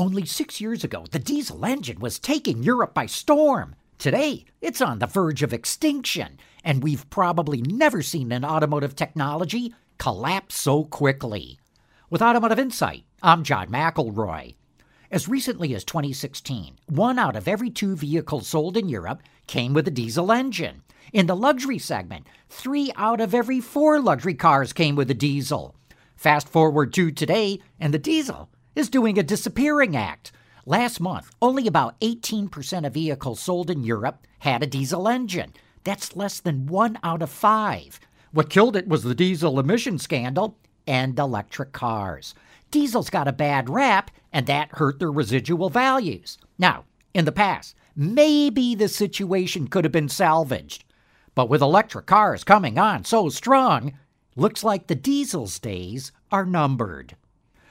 Only six years ago, the diesel engine was taking Europe by storm. Today, it's on the verge of extinction, and we've probably never seen an automotive technology collapse so quickly. With Automotive Insight, I'm John McElroy. As recently as 2016, one out of every two vehicles sold in Europe came with a diesel engine. In the luxury segment, three out of every four luxury cars came with a diesel. Fast forward to today, and the diesel is doing a disappearing act. Last month, only about 18% of vehicles sold in Europe had a diesel engine. That's less than one out of five. What killed it was the diesel emission scandal and electric cars. Diesel's got a bad rap, and that hurt their residual values. Now, in the past, maybe the situation could have been salvaged. But with electric cars coming on so strong, looks like the diesel's days are numbered.